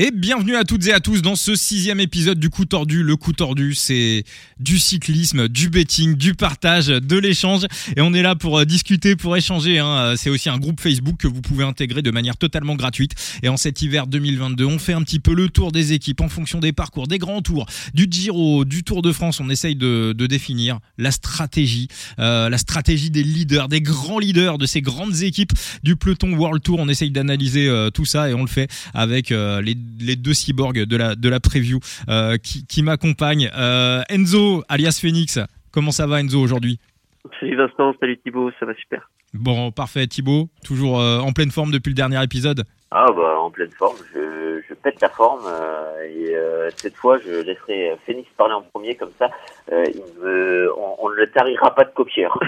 Et bienvenue à toutes et à tous dans ce sixième épisode du coup tordu. Le coup tordu, c'est du cyclisme, du betting, du partage, de l'échange. Et on est là pour euh, discuter, pour échanger. Hein. Euh, c'est aussi un groupe Facebook que vous pouvez intégrer de manière totalement gratuite. Et en cet hiver 2022, on fait un petit peu le tour des équipes en fonction des parcours, des grands tours, du Giro, du Tour de France. On essaye de, définir la stratégie, euh, la stratégie des leaders, des grands leaders de ces grandes équipes du peloton World Tour. On essaye d'analyser tout ça et on le fait avec les les deux cyborgs de la, de la preview euh, qui, qui m'accompagnent. Euh, Enzo, alias Phoenix, comment ça va Enzo aujourd'hui? Salut Vincent, salut Thibaut, ça va super. Bon, parfait Thibaut, toujours euh, en pleine forme depuis le dernier épisode Ah bah en pleine forme, je, je pète la forme et cette fois je laisserai Phoenix parler en premier comme ça il me, on, ne le tarira pas de copier.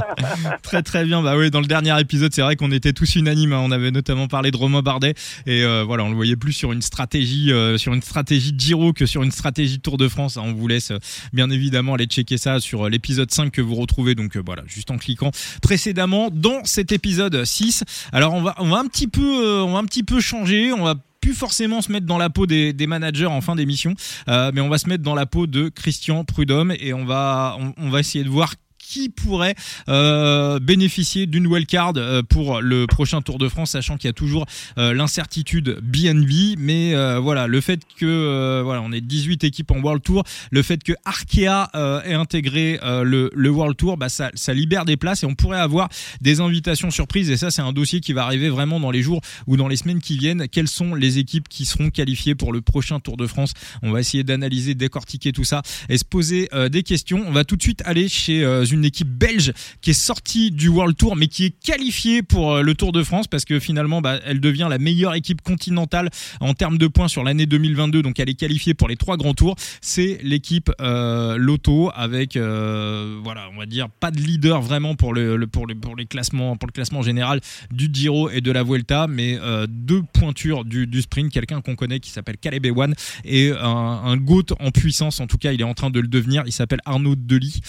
très très bien. Bah oui, dans le dernier épisode, c'est vrai qu'on était tous unanimes. Hein. On avait notamment parlé de Romain Bardet et euh, voilà, on le voyait plus sur une stratégie, euh, sur une stratégie de Giro que sur une stratégie Tour de France. Hein. On vous laisse euh, bien évidemment aller checker ça sur l'épisode 5 que vous retrouvez. Donc voilà, juste en cliquant précédemment dans cet épisode 6. Alors on va on va un petit peu on va un petit peu changer. On va plus forcément se mettre dans la peau des, managers en fin d'émission, mais on va se mettre dans la peau de Christian Prudhomme et on va, on va essayer de voir qui pourrait euh, bénéficier d'une wildcard euh, pour le prochain Tour de France, sachant qu'il y a toujours euh, l'incertitude BNB. Mais voilà, le fait que voilà, on est 18 équipes en World Tour, le fait que Arkea ait intégré le, le, World Tour, bah, ça, ça libère des places et on pourrait avoir des invitations surprises. Et ça, c'est un dossier qui va arriver vraiment dans les jours ou dans les semaines qui viennent. Quelles sont les équipes qui seront qualifiées pour le prochain Tour de France? On va essayer d'analyser, décortiquer tout ça et se poser des questions. On va tout de suite aller chez une une équipe belge qui est sortie du World Tour mais qui est qualifiée pour euh, le Tour de France parce que finalement bah, elle devient la meilleure équipe continentale en termes de points sur l'année 2022 donc elle est qualifiée pour les trois grands tours. C'est l'équipe euh, Lotto avec euh, voilà on va dire pas de leader vraiment pour le, pour le, pour les classements pour le classement général du Giro et de la Vuelta mais deux pointures du, du sprint. Quelqu'un qu'on connaît qui s'appelle Caleb Ewan et un, un GOAT en puissance. En tout cas il est en train de le devenir. Il s'appelle Arnaud Delis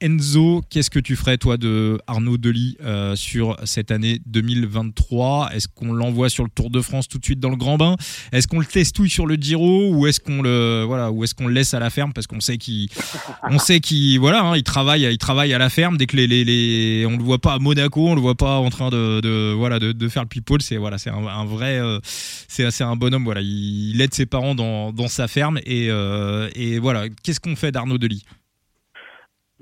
Enzo, qu'est-ce que tu ferais toi de Arnaud Delis euh, sur cette année 2023 Est-ce qu'on l'envoie sur le Tour de France tout de suite dans le grand bain? Est-ce qu'on le testouille sur le Giro ou est-ce qu'on le voilà ou est-ce qu'on le laisse à la ferme? Parce qu'on sait qu'il on sait qu'il voilà hein, il travaille il travaille à la ferme. Dès que les, les, les, on le voit pas à Monaco on le voit pas en train de, de voilà de, de, faire le people c'est voilà c'est un, vrai euh, c'est c'est un bonhomme voilà. Il, aide ses parents dans, dans sa ferme et, euh, et voilà. Qu'est-ce qu'on fait d'Arnaud Delis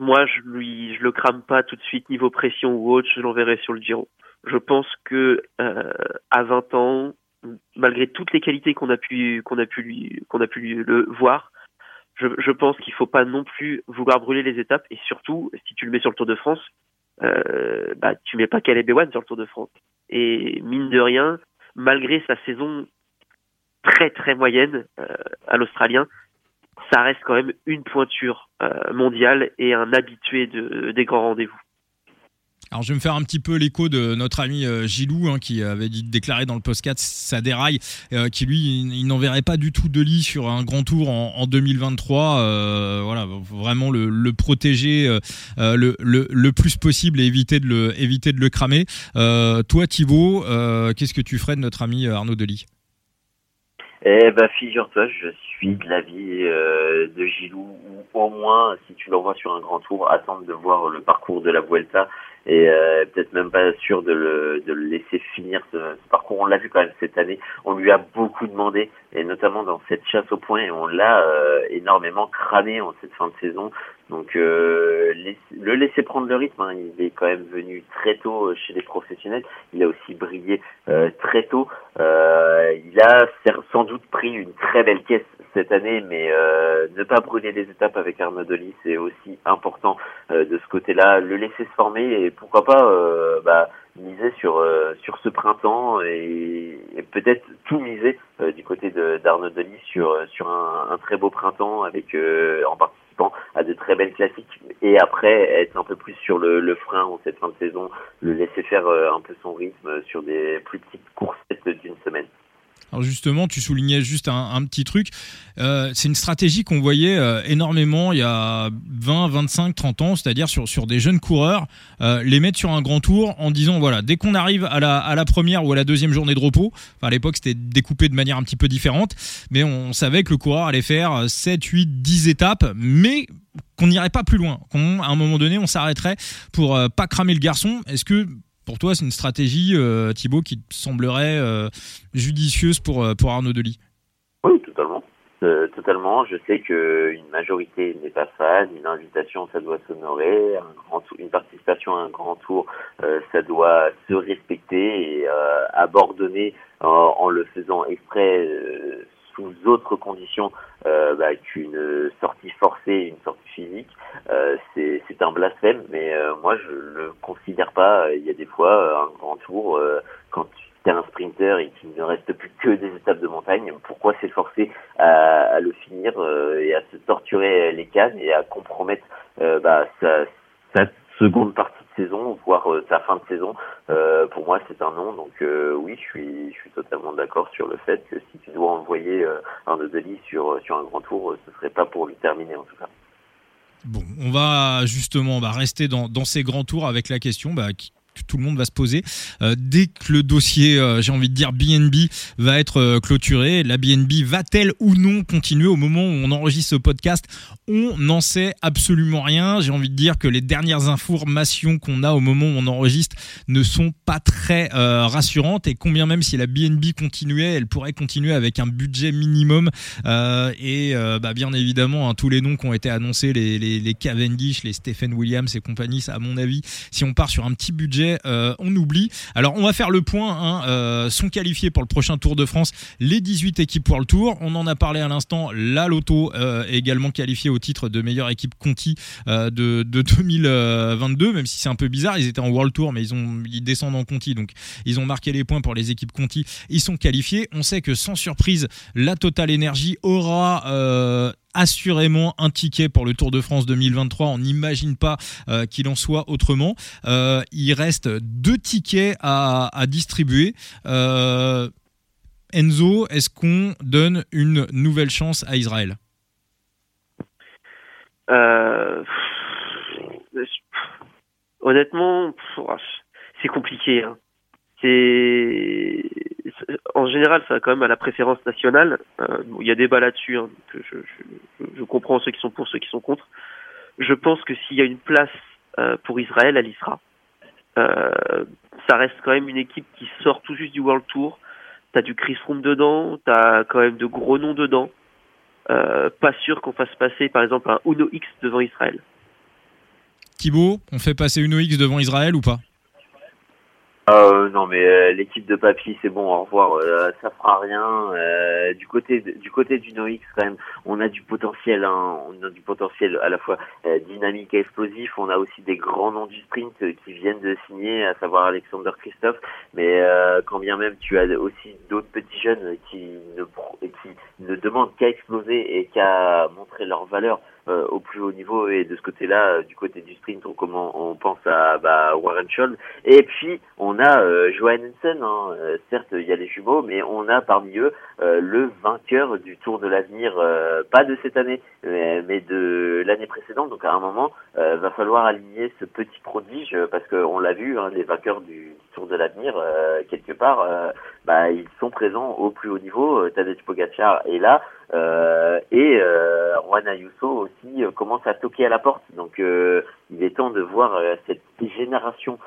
moi, je lui, le crame pas tout de suite niveau pression ou autre. Je l'enverrai sur le Giro. Je pense que euh, à 20 ans, malgré toutes les qualités qu'on a pu, qu'on a pu lui, qu'on a pu le voir, je, je pense qu'il faut pas non plus vouloir brûler les étapes. Et surtout, si tu le mets sur le Tour de France, euh, bah, tu mets pas Caleb Ewan sur le Tour de France. Et mine de rien, malgré sa saison très très moyenne euh, à l'Australien, ça reste quand même une pointure euh, mondiale et un habitué de, des grands rendez-vous. Alors je vais me faire un petit peu l'écho de notre ami euh, Gilou hein, qui avait déclaré dans le podcast ça déraille, euh, qui lui il, n'enverrait pas du tout de lit sur un grand tour en, 2023. voilà, vraiment le, protéger le, plus possible et éviter de le, éviter de le cramer. toi Thibaut, qu'est-ce que tu ferais de notre ami Arnaud Delis? Eh ben figure-toi, je suis de l'avis euh, de Gilou, ou au moins, si tu l'envoies sur un grand tour, attendre de voir le parcours de la Vuelta et euh, peut-être même pas sûr de le, laisser finir ce, parcours. On l'a vu quand même cette année, on lui a beaucoup demandé, et notamment dans cette chasse au point, on l'a euh, énormément cramé en cette fin de saison. Donc euh, le laisser prendre le rythme, hein, il est quand même venu très tôt chez les professionnels, il a aussi brillé très tôt, il a sans doute pris une très belle caisse cette année, mais euh, ne pas brûler les étapes avec Arnaud Delis, c'est aussi important euh, de ce côté-là. Le laisser se former et pourquoi pas euh, bah, miser sur euh, sur ce printemps et, peut-être tout miser du côté d'Arnaud Delis sur sur un, très beau printemps avec en à de très belles classiques et après être un peu plus sur le, frein en cette fin de saison, le laisser faire un peu son rythme sur des plus petites coursettes d'une semaine. Alors justement, tu soulignais juste un, petit truc. Euh, c'est une stratégie qu'on voyait euh, énormément il y a 20, 25, 30 ans, c'est-à-dire sur, des jeunes coureurs, euh, les mettre sur un grand tour en disant voilà, dès qu'on arrive à la, première ou à la deuxième journée de repos, à l'époque c'était découpé de manière un petit peu différente, mais on savait que le coureur allait faire 7, 8, 10 étapes, mais qu'on n'irait pas plus loin, qu'à un moment donné on s'arrêterait pour pas cramer le garçon. Est-ce que pour toi, c'est une stratégie, euh, Thibaut, qui te semblerait euh, judicieuse pour, euh, pour Arnaud Delis? Oui, totalement. totalement. Je sais qu'une majorité n'est pas fan. Une invitation, ça doit s'honorer. Un une participation à un grand tour, ça doit se respecter et abandonner en, le faisant exprès sous autres conditions bah, qu'une sortie forcée, une sortie physique, euh, c'est un blasphème. Mais euh, moi, je le considère pas. Il y a des fois un grand tour quand tu es un sprinter et qu'il ne reste plus que des étapes de montagne, pourquoi s'efforcer à, à, le finir et à se torturer les cannes et à compromettre bah, sa, sa seconde partie de saison, voire sa fin de saison? Euh, Pour moi, c'est un non. Donc oui, je suis, je suis totalement d'accord sur le fait que si tu dois envoyer un Delis sur, sur un grand tour, ce serait pas pour lui terminer en tout cas. Bon, on va justement rester dans, dans ces grands tours avec la question bah, tout le monde va se poser. Euh, dès que le dossier, euh, j'ai envie de dire BNB, va être euh, clôturé, la BNB va-t-elle ou non continuer au moment où on enregistre ce podcast? On n'en sait absolument rien. J'ai envie de dire que les dernières informations qu'on a au moment où on enregistre ne sont pas très rassurantes et combien même si la BNB continuait, elle pourrait continuer avec un budget minimum et bah, bien évidemment hein, tous les noms qui ont été annoncés, les, les, les Cavendish, les Stephen Williams et compagnie, ça, à mon avis, si on part sur un petit budget euh, on oublie. Alors on va faire le point. Hein, euh, sont qualifiés pour le prochain Tour de France les 18 équipes pour le Tour. On en a parlé à l'instant. La Lotto euh, également qualifiée au titre de meilleure équipe Conti de, de 2022, même si c'est un peu bizarre. Ils étaient en World Tour, mais ils ont ils descendent en Conti, donc ils ont marqué les points pour les équipes Conti. Ils sont qualifiés. On sait que sans surprise, la Total Energy aura assurément un ticket pour le Tour de France 2023. On n'imagine pas euh, qu'il en soit autrement. Euh, il reste deux tickets à, distribuer. Euh, Enzo, est-ce qu'on donne une nouvelle chance à Israël? Honnêtement, c'est compliqué. Hein. C'est en général, ça va quand même à la préférence nationale. Euh, il y a débat là-dessus. Hein, je, comprends ceux qui sont pour, ceux qui sont contre. Je pense que s'il y a une place euh, pour Israël, elle y sera. Euh, ça reste quand même une équipe qui sort tout juste du World Tour. T'as du Chris Froome dedans, t'as quand même de gros noms dedans. pas sûr qu'on fasse passer, par exemple, un Uno X devant Israël. Thibaut, on fait passer Uno X devant Israël ou pas? Euh, non mais euh, l'équipe de papy c'est bon au revoir euh, ça fera rien euh, du côté du côté du NoX quand même on a du potentiel hein, on a du potentiel à la fois dynamique et explosif on a aussi des grands noms du sprint qui viennent de signer à savoir Alexander Christophe mais quand bien même tu as aussi d'autres petits jeunes qui ne qui ne demandent qu'à exploser et qu'à montrer leur valeur euh, au plus haut niveau et de ce côté-là, euh, du côté du sprint, on, comment, on pense à bah, Warren Scholl. Et puis on a euh, Johansen, hein. Euh, certes il y a les jumeaux, mais on a parmi eux le vainqueur du Tour de l'avenir, pas de cette année, mais, de l'année précédente. Donc à un moment, va falloir aligner ce petit prodige parce qu'on l'a vu, hein, les vainqueurs du Tour de l'avenir quelque part, bah, ils sont présents au plus haut niveau. Tadej Pogacar est là. Euh, et euh, Juan Ayuso aussi euh, commence à toquer à la porte. Donc euh, il est temps de voir cette génération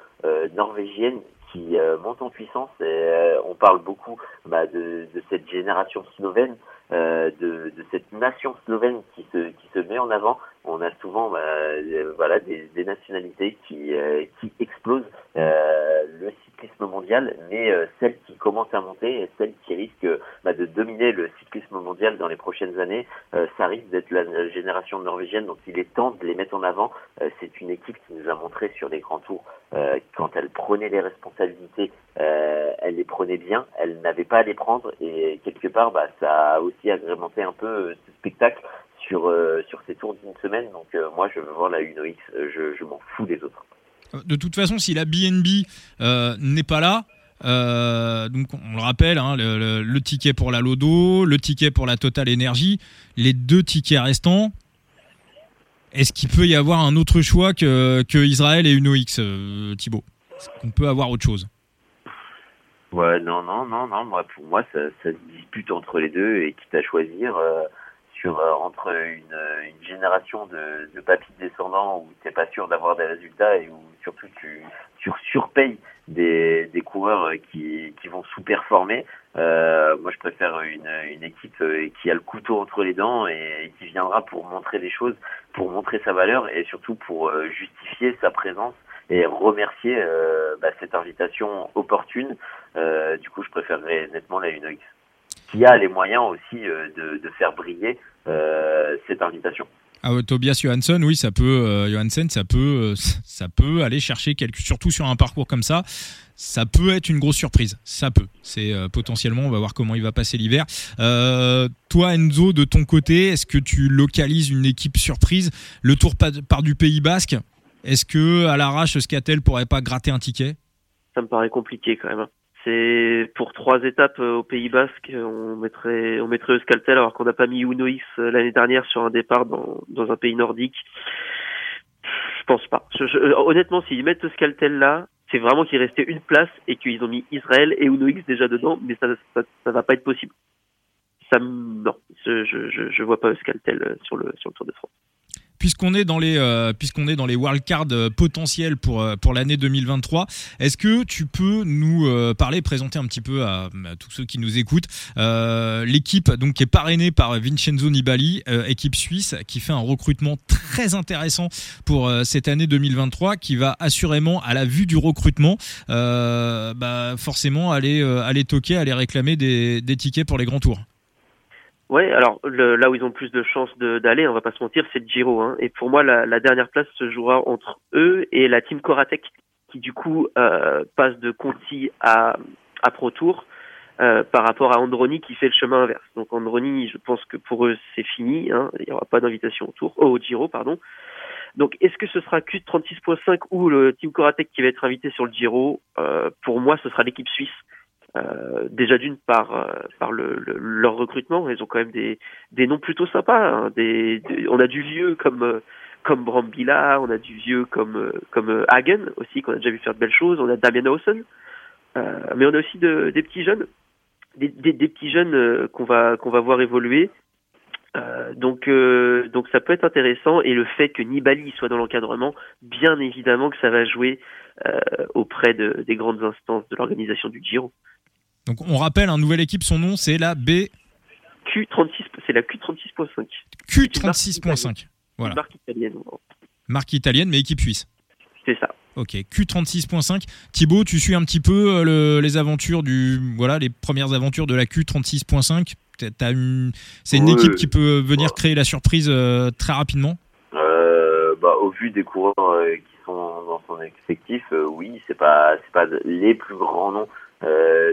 norvégienne qui monte en puissance. Et, on parle beaucoup bah, de, de, cette génération slovène, de, de, cette nation slovène qui se, qui se met en avant. On a souvent bah, voilà, des, des, nationalités qui, qui explosent. le mondial, mais euh, celle qui commence à monter et celle qui risque bah, de dominer le cyclisme mondial dans les prochaines années, euh, ça risque d'être la génération norvégienne, donc il est temps de les mettre en avant. Euh, c'est une équipe qui nous a montré sur les grands tours, quand elle prenait les responsabilités, elle les prenait bien, elle n'avait pas à les prendre, et quelque part, bah, ça a aussi agrémenté un peu ce spectacle sur, sur ces tours d'une semaine, donc moi je veux voir la Uno X, je m'en fous des autres de toute façon, si la BNB euh, n'est pas là, donc on le rappelle, hein, le, ticket pour la Lodo, le ticket pour la Total Energy, les deux tickets restants. Est-ce qu'il peut y avoir un autre choix que, que Israël et Uno X, Thibaut? On peut avoir autre chose? Ouais, non, non, non, non. Moi, pour moi, ça, se dispute entre les deux et quitte à choisir euh, sur euh, entre une, une génération de, de papis descendants où t'es pas sûr d'avoir des résultats et où surtout tu, tu surpayes des, coureurs qui, qui vont sous-performer. Euh, moi, je préfère une, équipe euh, qui a le couteau entre les dents et, qui viendra pour montrer des choses, pour montrer sa valeur et surtout pour justifier sa présence et remercier euh, bah, cette invitation opportune. Euh, du coup, je préférerais nettement la Unox, qui a les moyens aussi euh, de, faire briller cette invitation. Ah, Tobias Johansson, oui, ça peut, Johansson, ça peut, ça peut aller chercher quelque, surtout sur un parcours comme ça, ça peut être une grosse surprise. Ça peut. C'est potentiellement, on va voir comment il va passer l'hiver. toi, Enzo, de ton côté, est-ce que tu localises une équipe surprise? Le Tour par du Pays Basque, est-ce que à l'arrache, Scatel pourrait pas gratter un ticket? Ça me paraît compliqué quand même. C'est pour trois étapes euh, au Pays Basque, on mettrait on mettrait Euskaltel alors qu'on n'a pas mis Unox euh, l'année dernière sur un départ dans, dans un pays nordique. Je pense pas. Euh, honnêtement, s'ils mettent Euskaltel là, c'est vraiment qu'il restait une place et qu'ils ont mis Israël et Unox déjà dedans, mais ça, ça, va pas être possible. Ça, non, je, je, je vois pas Euskaltel sur le sur le Tour de France puisqu'on est dans les euh, puisqu'on est dans les wildcards euh, potentiels pour euh, l'année 2023, est-ce que tu peux nous parler, présenter un petit peu à, tous ceux qui nous écoutent l'équipe donc qui est parrainée par Vincenzo Nibali, équipe suisse, qui fait un recrutement très intéressant pour cette année 2023, qui va assurément à la vue du recrutement, bah, forcément aller toquer, aller réclamer des tickets pour les grands tours? Ouais, alors le, là où ils ont plus de chances d'aller, on va pas se mentir, c'est le Giro. Hein. Et pour moi, la, dernière place se jouera entre eux et la team Coratec, qui du coup euh, passe de Conti à, à Pro Tour euh, par rapport à Androni qui fait le chemin inverse. Donc Androni, je pense que pour eux c'est fini, hein. il n'y aura pas d'invitation au Tour, oh, au Giro, pardon. Donc est-ce que ce sera Q36.5 ou le team Coratec qui va être invité sur le Giro? Euh, Pour moi, ce sera l'équipe suisse euh, déjà d'une par euh, par le, leur recrutement, ils ont quand même des des noms plutôt sympas. Hein, des, on a du vieux comme euh, comme Brambilla, on a du vieux comme comme Hagen aussi qu'on a déjà vu faire de belles choses. On a Damien Hausen, mais on a aussi de, des petits jeunes, des, des, des petits jeunes qu'on va qu'on va voir évoluer. donc donc ça peut être intéressant et le fait que Nibali soit dans l'encadrement, bien évidemment que ça va jouer auprès de, des grandes instances de l'organisation du Giro. Donc on rappelle, une nouvelle équipe, son nom c'est la B. Q36, c'est la Q36.5. Q36.5. Voilà. Marque italienne. Marque italienne, mais équipe suisse. C'est ça. Ok, Q36.5. Thibaut, tu suis un petit peu euh, les aventures du, voilà, les premières aventures de la Q36.5. Une... C'est une équipe qui peut venir créer la surprise euh, très rapidement? Euh, bah, au vu des coureurs qui sont dans son effectif, oui, c'est pas, c'est pas les plus grands noms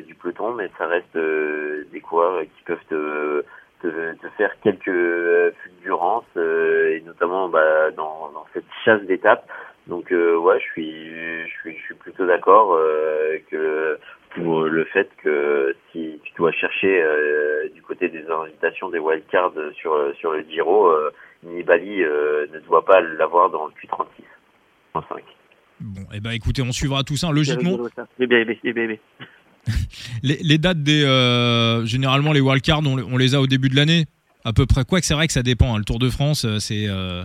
du peloton, mais ça reste euh, des coureurs qui peuvent te, te, te faire quelques fulgurances, euh, et notamment bah, dans, dans cette chasse d'étapes. Donc ouais, je suis, je suis, je suis plutôt d'accord que pour le fait que si tu dois chercher du côté des invitations des wildcards sur sur le Giro, Nibali ne doit pas l'avoir dans le Q36. Bon, et eh ben écoutez, on suivra tout ça logiquement. Les, dates des. Euh, généralement, les wildcards, on, les a au début de l'année, à peu près. Quoi que c'est vrai que ça dépend. Hein. Le Tour de France, euh, c'est. Euh,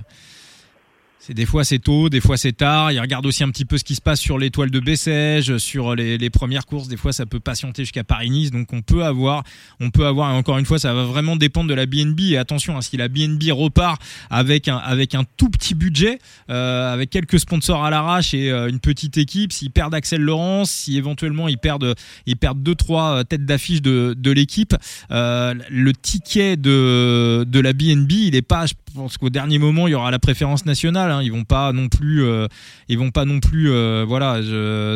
c'est des fois c'est tôt, des fois c'est tard. Il regarde aussi un petit peu ce qui se passe sur l'étoile de Bessèges, sur les, premières courses. Des fois ça peut patienter jusqu'à Paris-Nice, donc on peut avoir, on peut avoir. Et encore une fois, ça va vraiment dépendre de la BNB. Et attention, hein, si la BNB repart avec un avec un tout petit budget, euh, avec quelques sponsors à l'arrache et euh, une petite équipe, s'ils perdent Axel Laurence, si éventuellement ils perdent ils perdent deux trois euh, têtes d'affiche de de l'équipe, euh, le ticket de de la BNB, il est pas. Pense qu'au dernier moment, il y aura la préférence nationale. Hein. Ils vont pas non plus, euh, ils vont pas non plus, euh, voilà,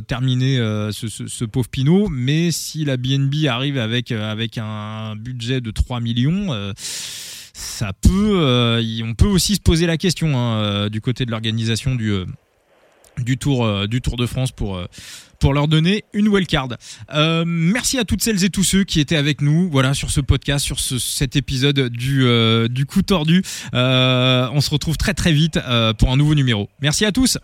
terminer euh, ce, pauvre Pinot. Mais si la BNB arrive avec avec un budget de 3 millions ça peut, on peut aussi se poser la question hein, du côté de l'organisation du, du Tour, du Tour de France pour pour leur donner une wildcard. Euh, merci à toutes celles et tous ceux qui étaient avec nous, voilà, sur ce podcast, sur ce, cet épisode du du coup tordu. on se retrouve très très vite pour un nouveau numéro. Merci à tous.